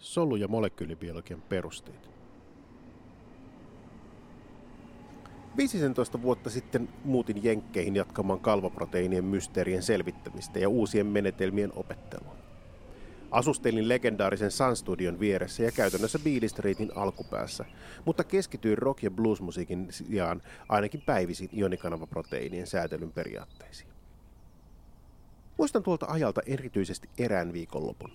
Solu- ja molekyylibiologian perusteet. 15 vuotta sitten muutin Jenkkeihin jatkamaan kalvoproteiinien mysteerien selvittämistä ja uusien menetelmien opettelua. Asustelin legendaarisen Sun Studion vieressä ja käytännössä Beale Streetin alkupäässä, mutta keskityin rock- ja bluesmusiikin sijaan ainakin päivisin ionikanavaproteiinien säätelyn periaatteisiin. Muistan tuolta ajalta erityisesti erään viikonlopun.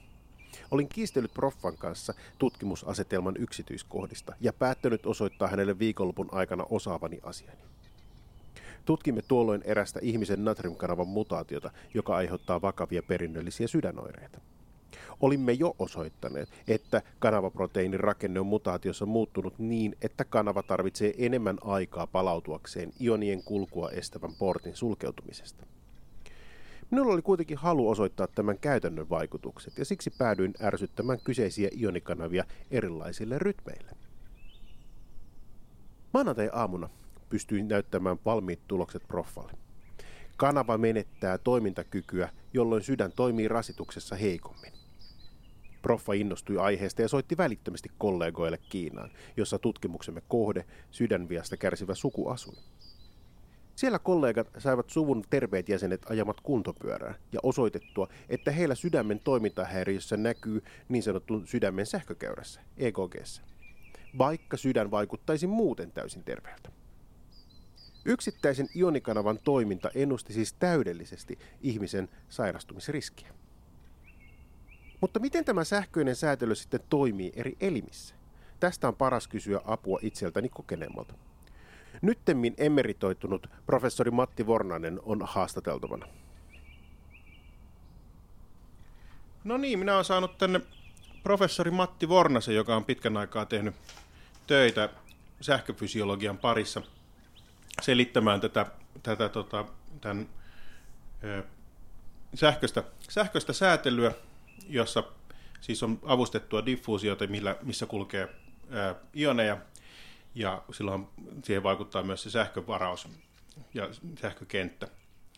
Olin kiistellyt proffan kanssa tutkimusasetelman yksityiskohdista ja päättänyt osoittaa hänelle viikonlopun aikana osaavani asiani. Tutkimme tuolloin erästä ihmisen natriumkanavan mutaatiota, joka aiheuttaa vakavia perinnöllisiä sydänoireita. Olimme jo osoittaneet, että kanavaproteiinin rakenne on mutaatiossa muuttunut niin, että kanava tarvitsee enemmän aikaa palautuakseen ionien kulkua estävän portin sulkeutumisesta. Minulla oli kuitenkin halu osoittaa tämän käytännön vaikutukset ja siksi päädyin ärsyttämään kyseisiä ionikanavia erilaisille rytmeille. Maanantai-aamuna pystyin näyttämään valmiit tulokset proffalle. Kanava menettää toimintakykyä, jolloin sydän toimii rasituksessa heikommin. Proffa innostui aiheesta ja soitti välittömästi kollegoille Kiinaan, jossa tutkimuksemme kohde, sydänviasta kärsivä suku asui. Siellä kollegat saivat suvun terveet jäsenet ajamat kuntopyörää ja osoitettua, että heillä sydämen toimintahäiriössä näkyy niin sanotun sydämen sähkökäyrässä, EKGssä, vaikka sydän vaikuttaisi muuten täysin terveeltä. Yksittäisen ionikanavan toiminta ennusti siis täydellisesti ihmisen sairastumisriskiä. Mutta miten tämä sähköinen säätely sitten toimii eri elimissä? Tästä on paras kysyä apua itseltäni kokeneemmalta. Nyttemmin emeritoitunut professori Matti Vornanen on haastateltavana. No niin, minä olen saanut tänne professori Matti Vornasen, joka on pitkän aikaa tehnyt töitä sähköfysiologian parissa selittämään tätä, tätä tota, tämän, ö, sähköistä, sähköistä säätelyä, jossa siis on avustettua diffuusiota, millä, missä kulkee ö, ioneja ja silloin siihen vaikuttaa myös se sähkövaraus ja sähkökenttä.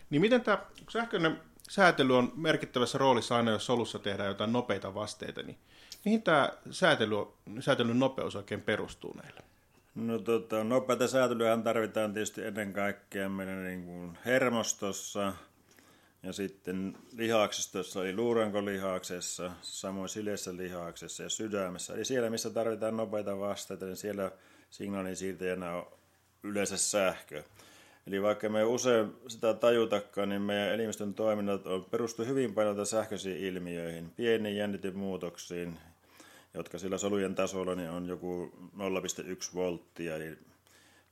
Niin miten tämä sähköinen säätely on merkittävässä roolissa aina, jos solussa tehdään jotain nopeita vasteita, niin mihin tämä säätely, säätelyn nopeus oikein perustuu näille? No tota, nopeata säätelyä tarvitaan tietysti ennen kaikkea meidän niin kuin hermostossa ja sitten lihaksistossa, eli luurankolihaksessa, samoin sileessä lihaksessa ja sydämessä. Eli siellä, missä tarvitaan nopeita vasteita, niin siellä signaalin siirtäjänä on yleensä sähkö. Eli vaikka me usein sitä tajutakaan, niin meidän elimistön toiminnat on, perustuu hyvin paljon sähköisiin ilmiöihin, pieniin jännitemuutoksiin, jotka sillä solujen tasolla niin on joku 0,1 volttia, eli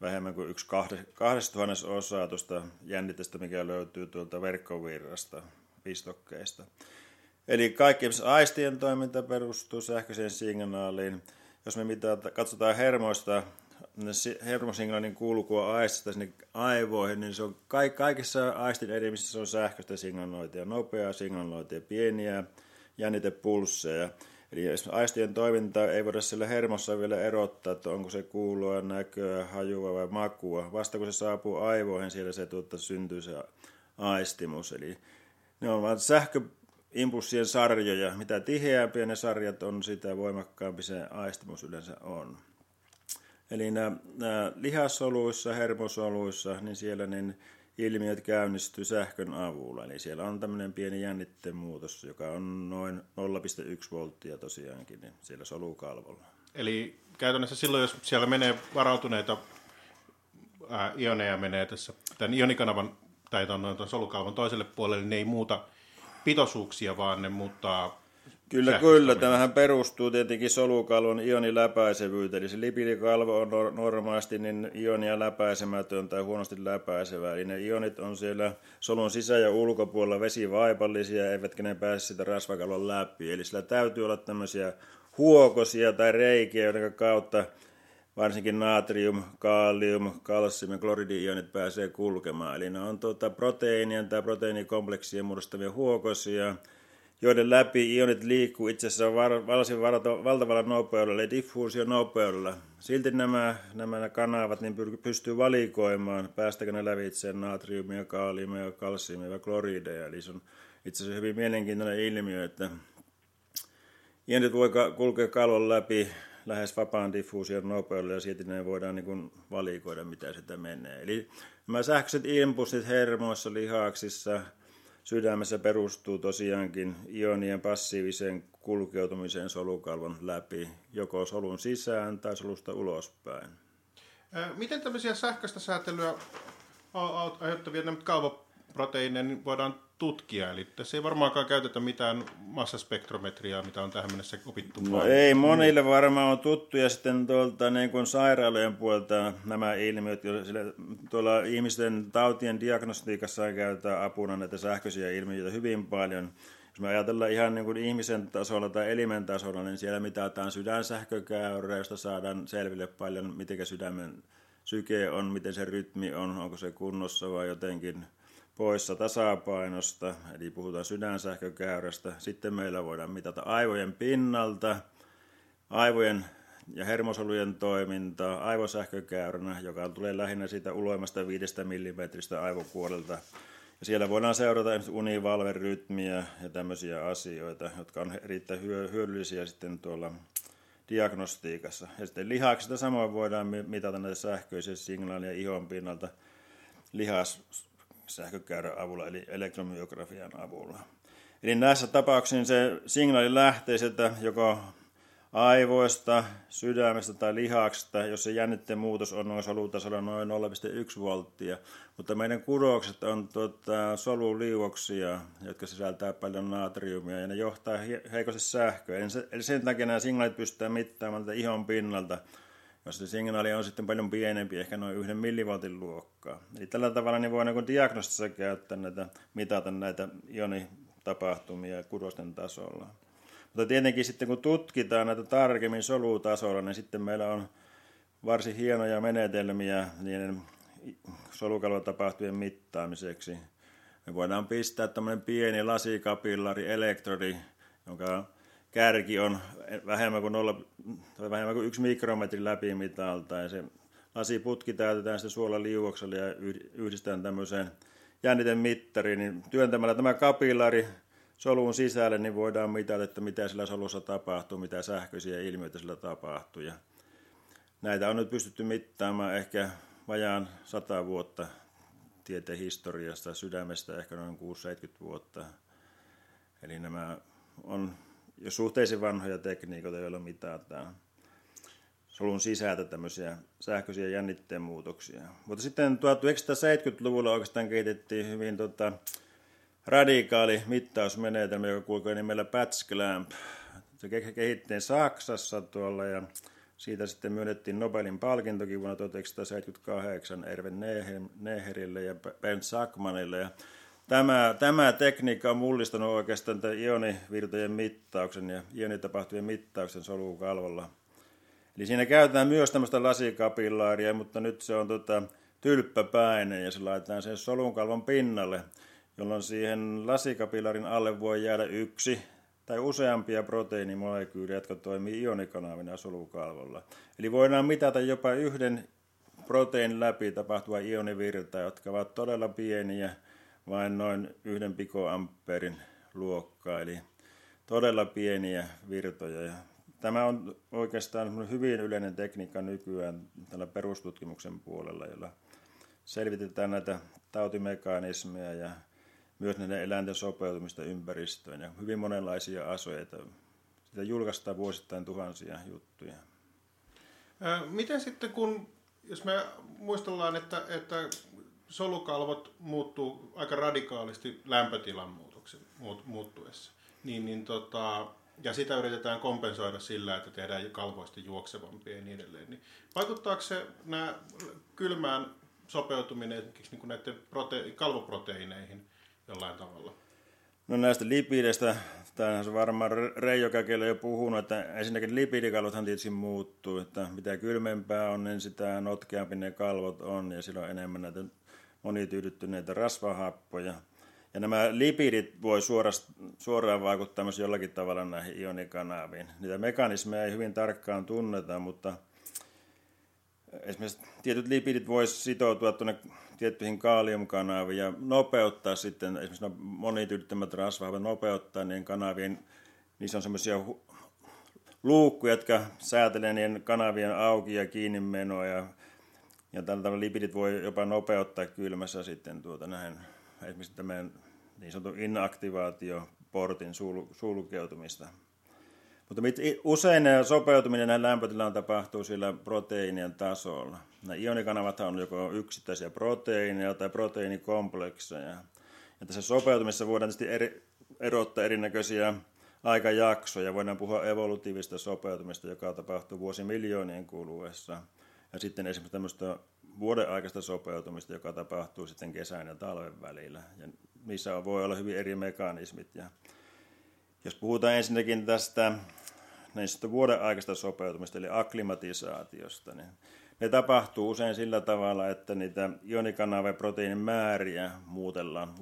vähemmän kuin yksi kahdestuhannes osaa tuosta jännitteestä, mikä löytyy tuolta verkkovirrasta, pistokkeista. Eli kaikki aistien toiminta perustuu sähköiseen signaaliin, jos me mitä katsotaan hermoista, hermosignaalin kulkua aistista sinne aivoihin, niin se on kaikissa aistin edimissä se on sähköistä signalointia, nopeaa signalointia, pieniä jännitepulsseja. Eli aistien toiminta ei voida sillä hermossa vielä erottaa, että onko se kuulua, näköä, hajua vai makua. Vasta kun se saapuu aivoihin, siellä se tuota, syntyy se aistimus. Eli ne on vain sähkö, impulssien sarjoja. Mitä tiheämpiä ne sarjat on, sitä voimakkaampi se aistimus yleensä on. Eli nämä, nämä lihassoluissa, hermosoluissa, niin siellä niin ilmiöt käynnistyy sähkön avulla. Eli siellä on tämmöinen pieni jännitteen muutos, joka on noin 0,1 volttia tosiaankin niin siellä solukalvolla. Eli käytännössä silloin, jos siellä menee varautuneita ää, ioneja menee tässä tämän ionikanavan tai tuon solukalvon toiselle puolelle, niin ei muuta pitoisuuksia, vaan ne muuttaa Kyllä, kyllä. Tämähän perustuu tietenkin solukalvon ioniläpäisevyyteen. Eli se lipidikalvo on normaalisti niin ionia läpäisemätön tai huonosti läpäisevä. Eli ne ionit on siellä solun sisä- ja ulkopuolella vesivaipallisia, eivätkä ne pääse sitä rasvakalvon läpi. Eli sillä täytyy olla tämmöisiä huokosia tai reikiä, joiden kautta varsinkin natrium, kaalium, kalsium ja kloridi-ionit pääsee kulkemaan. Eli ne on tuota proteiinien tai proteiinikompleksien muodostamia huokosia, joiden läpi ionit liikkuu itse asiassa varsin valtavalla nopeudella, eli diffuusion nopeudella. Silti nämä, nämä kanavat niin pystyy valikoimaan, päästäkö ne lävitse natriumia, kaaliumia, kalsiumia ja klorideja. Eli se on itse asiassa hyvin mielenkiintoinen ilmiö, että Ionit voi kulkea kalvon läpi lähes vapaan diffuusion nopeudella ja siitä ne voidaan niin kuin valikoida, mitä sitä menee. Eli nämä sähköiset impulssit hermoissa, lihaksissa, sydämessä perustuu tosiaankin ionien passiiviseen kulkeutumiseen solukalvon läpi, joko solun sisään tai solusta ulospäin. Miten tämmöisiä sähköistä säätelyä aiheuttavia kalvoproteiineja niin voidaan tutkia? Eli tässä ei varmaankaan käytetä mitään massaspektrometriaa, mitä on tähän mennessä opittu. No ei, monille varmaan on tuttu ja sitten tuolta niin kuin sairaalojen puolelta nämä ilmiöt, tuolla ihmisten tautien diagnostiikassa käytetään apuna näitä sähköisiä ilmiöitä hyvin paljon. Jos me ajatellaan ihan niin kuin ihmisen tasolla tai elimen tasolla, niin siellä mitataan sydänsähkökäyrä, josta saadaan selville paljon, miten sydämen syke on, miten se rytmi on, onko se kunnossa vai jotenkin poissa tasapainosta, eli puhutaan sydänsähkökäyrästä. Sitten meillä voidaan mitata aivojen pinnalta, aivojen ja hermosolujen toimintaa aivosähkökäyränä, joka tulee lähinnä siitä uloimasta 5 mm aivokuorelta. Ja siellä voidaan seurata univalverytmiä ja tämmöisiä asioita, jotka on erittäin hyödyllisiä sitten tuolla diagnostiikassa. Ja sitten lihaksista samoin voidaan mitata näitä sähköisiä signaaleja ihon pinnalta lihas sähkökäyrän avulla, eli elektromyografian avulla. Eli näissä tapauksissa se signaali lähtee sieltä joko aivoista, sydämestä tai lihaksesta, jos se jännitteen muutos on noin solutasolla noin 0,1 volttia. Mutta meidän kudokset on tuota, soluliuoksia, jotka sisältää paljon natriumia ja ne johtaa heikosti sähköä. Eli sen takia nämä signaalit pystytään mittaamaan ihon pinnalta signaali on sitten paljon pienempi, ehkä noin yhden millivoltin luokkaa. Eli tällä tavalla niin voidaan niin diagnostissa käyttää näitä, mitata näitä ionitapahtumia kudosten tasolla. Mutta tietenkin sitten kun tutkitaan näitä tarkemmin solutasolla, niin sitten meillä on varsin hienoja menetelmiä niiden solukalvotapahtumien mittaamiseksi. Me voidaan pistää tämmöinen pieni lasikapillari elektrodi, jonka kärki on vähemmän kuin, 0, tai vähemmän kuin yksi mikrometri läpimitalta ja se lasiputki täytetään sitten suolaliuoksella ja yhdistetään tämmöiseen jännitemittariin, niin työntämällä tämä kapillari solun sisälle, niin voidaan mitata, että mitä sillä solussa tapahtuu, mitä sähköisiä ilmiöitä sillä tapahtuu. Ja näitä on nyt pystytty mittaamaan ehkä vajaan 100 vuotta tieteen historiasta, sydämestä ehkä noin 6-70 vuotta. Eli nämä on jo suhteellisen vanhoja tekniikoita, joilla mitataan solun sisältä tämmöisiä sähköisiä jännitteen muutoksia. Mutta sitten 1970-luvulla oikeastaan kehitettiin hyvin tota, radikaali mittausmenetelmä, joka kulkee nimellä Patch Clamp. Se kehittiin Saksassa tuolla ja siitä sitten myönnettiin Nobelin palkintokin vuonna 1978 Erven Neherille ja Bernd Sackmanille. Ja Tämä, tämä tekniikka on mullistanut oikeastaan tämän ionivirtojen mittauksen ja ionitapahtumien mittauksen solukalvolla. Eli siinä käytetään myös tämmöistä lasikapillaaria, mutta nyt se on tota, tylppäpäinen ja se laitetaan sen solunkalvon pinnalle, jolloin siihen lasikapillarin alle voi jäädä yksi tai useampia proteiinimolekyylejä, jotka toimii ionikanavina solukalvolla. Eli voidaan mitata jopa yhden proteiinin läpi tapahtuva ionivirta, jotka ovat todella pieniä vain noin yhden pikoampeerin luokkaa, eli todella pieniä virtoja. Ja tämä on oikeastaan hyvin yleinen tekniikka nykyään tällä perustutkimuksen puolella, jolla selvitetään näitä tautimekanismeja ja myös näiden eläinten sopeutumista ympäristöön ja hyvin monenlaisia asioita. Sitä julkaistaan vuosittain tuhansia juttuja. Miten sitten kun, jos me muistellaan, että, että solukalvot muuttuu aika radikaalisti lämpötilan muutoksen, muuttuessa. Niin, niin tota, ja sitä yritetään kompensoida sillä, että tehdään kalvoista juoksevampia ja niin edelleen. Niin vaikuttaako se nämä kylmään sopeutuminen esimerkiksi niin näiden prote- kalvoproteiineihin jollain tavalla? No näistä lipideistä, tämähän on varmaan Reijo Käkelä jo puhunut, että ensinnäkin lipidikalvothan tietysti muuttuu, että mitä kylmempää on, niin sitä notkeampi ne kalvot on ja silloin enemmän näitä monityydyttyneitä rasvahappoja. Ja nämä lipidit voi suoraan vaikuttaa myös jollakin tavalla näihin ionikanaviin. Niitä mekanismeja ei hyvin tarkkaan tunneta, mutta esimerkiksi tietyt lipidit voisivat sitoutua tuonne tiettyihin kaaliumkanaviin ja nopeuttaa sitten, esimerkiksi monityydyttämät rasvahapot nopeuttaa niiden kanavien, niissä on semmoisia luukku, jotka säätelee niiden kanavien auki ja kiinni menoa ja, ja tällä tavalla lipidit voi jopa nopeuttaa kylmässä sitten tuota näin, esimerkiksi tämän niin sanotun inaktivaatioportin sul, sulkeutumista. Mutta usein sopeutuminen näihin lämpötilaan tapahtuu sillä proteiinien tasolla. Nämä ionikanavat on joko yksittäisiä proteiineja tai proteiinikomplekseja. Ja tässä sopeutumisessa voidaan tietysti eri, erottaa erinäköisiä aikajaksoja. Voidaan puhua evolutiivista sopeutumista, joka tapahtuu vuosimiljoonien kuluessa. Ja sitten esimerkiksi tämmöistä vuoden aikaista sopeutumista, joka tapahtuu sitten kesän ja talven välillä. Ja niissä voi olla hyvin eri mekanismit. Ja jos puhutaan ensinnäkin tästä näistä vuoden aikaista sopeutumista, eli akklimatisaatiosta, niin ne tapahtuu usein sillä tavalla, että niitä ionikanava- ja proteiinin määriä muutellaan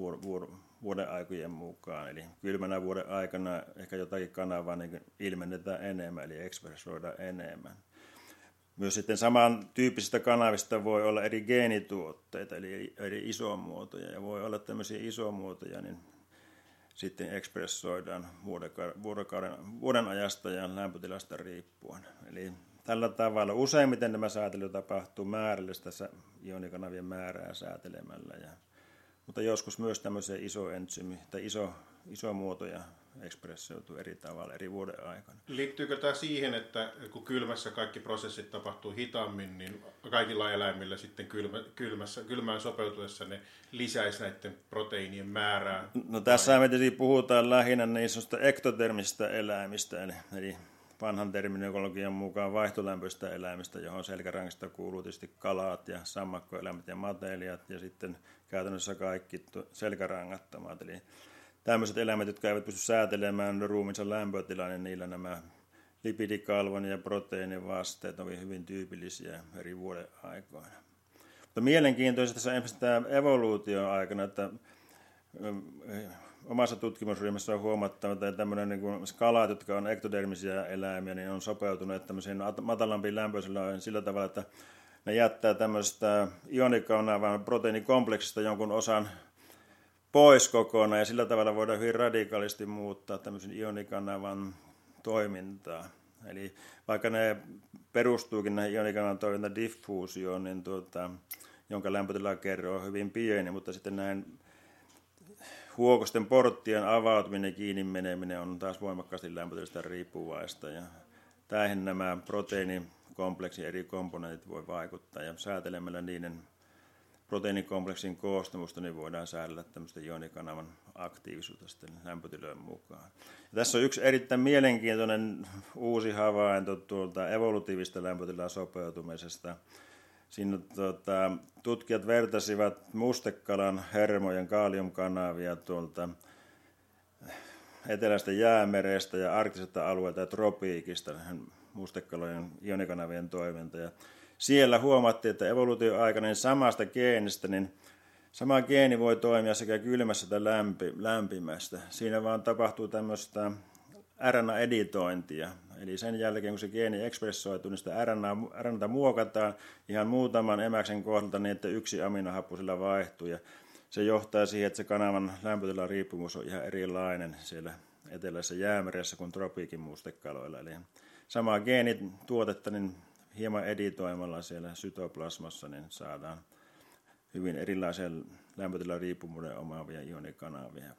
vuoden aikojen mukaan. Eli kylmänä vuoden aikana ehkä jotakin kanavaa niin ilmennetään enemmän, eli ekspressoidaan enemmän. Myös sitten samantyyppisistä kanavista voi olla eri geenituotteita, eli eri isomuotoja, ja voi olla tämmöisiä isomuotoja, niin sitten ekspressoidaan vuoden, vuoden ajasta ja lämpötilasta riippuen. Eli tällä tavalla useimmiten tämä säätely tapahtuu määrällistä ionikanavien määrää säätelemällä. Ja, mutta joskus myös tämmöisiä iso entsyymi tai iso, iso muotoja ekspressioituu eri tavalla eri vuoden aikana. Liittyykö tämä siihen, että kun kylmässä kaikki prosessit tapahtuu hitaammin, niin kaikilla eläimillä sitten kylmä, kylmässä, kylmään sopeutuessa ne lisäisi näiden proteiinien määrää? No tässä me tietysti puhutaan lähinnä niin sanotusta ektotermisistä eläimistä, eli, eli vanhan terminologian mukaan vaihtolämpöistä eläimistä, johon selkärangista kuuluu tietysti kalat ja sammakkoeläimet ja matelijat ja sitten käytännössä kaikki selkärangattomat. Eli tämmöiset eläimet, jotka eivät pysty säätelemään ruumiinsa lämpötilaa, niin niillä nämä lipidikalvon ja proteiinin vasteet ovat hyvin tyypillisiä eri vuoden aikoina. Mutta mielenkiintoista tässä esimerkiksi tämä evoluutio aikana, että omassa tutkimusryhmässä on huomattava, että tämmöinen niin kuin skalat, jotka on ektodermisiä eläimiä, niin on sopeutuneet tämmöisiin matalampiin lämpöisiin sillä tavalla, että ne jättää tämmöistä ionikaunavan proteiinikompleksista jonkun osan pois kokonaan ja sillä tavalla voidaan hyvin radikaalisti muuttaa tämmöisen ionikanavan toimintaa. Eli vaikka ne perustuukin näihin ionikanavan toimintaan diffuusioon, niin tuota, jonka lämpötilakerro on hyvin pieni, mutta sitten näin huokosten porttien avautuminen ja kiinni meneminen on taas voimakkaasti lämpötilasta riippuvaista. Ja tähän nämä proteiinikompleksin eri komponentit voi vaikuttaa ja säätelemällä niiden proteiinikompleksin koostumusta, niin voidaan säädellä tämmöistä ionikanavan aktiivisuutta sitten lämpötilojen mukaan. Ja tässä on yksi erittäin mielenkiintoinen uusi havainto tuolta evolutiivista lämpötilan sopeutumisesta. Siinä tuota, tutkijat vertasivat mustekalan hermojen kaaliumkanavia tuolta etelästä jäämerestä ja arktisesta alueelta ja tropiikista, mustekalojen ionikanavien toiminta. Ja siellä huomattiin, että evoluutioaikana niin samasta geenistä, niin sama geeni voi toimia sekä kylmässä että lämpi, lämpimästä. Siinä vaan tapahtuu tämmöistä RNA-editointia. Eli sen jälkeen, kun se geeni ekspressoituu, niin sitä RNA, RNA muokataan ihan muutaman emäksen kohdalta niin, että yksi aminohappo sillä vaihtuu. Ja se johtaa siihen, että se kanavan lämpötilan riippumus on ihan erilainen siellä etelässä jäämeressä kuin tropiikin mustekaloilla. Eli samaa geenituotetta niin hieman editoimalla siellä sytoplasmassa niin saadaan hyvin erilaisia lämpötilan riippumuuden omaavia ionikanavia.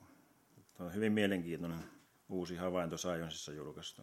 Tämä on hyvin mielenkiintoinen uusi havainto Sciencessa julkaistu.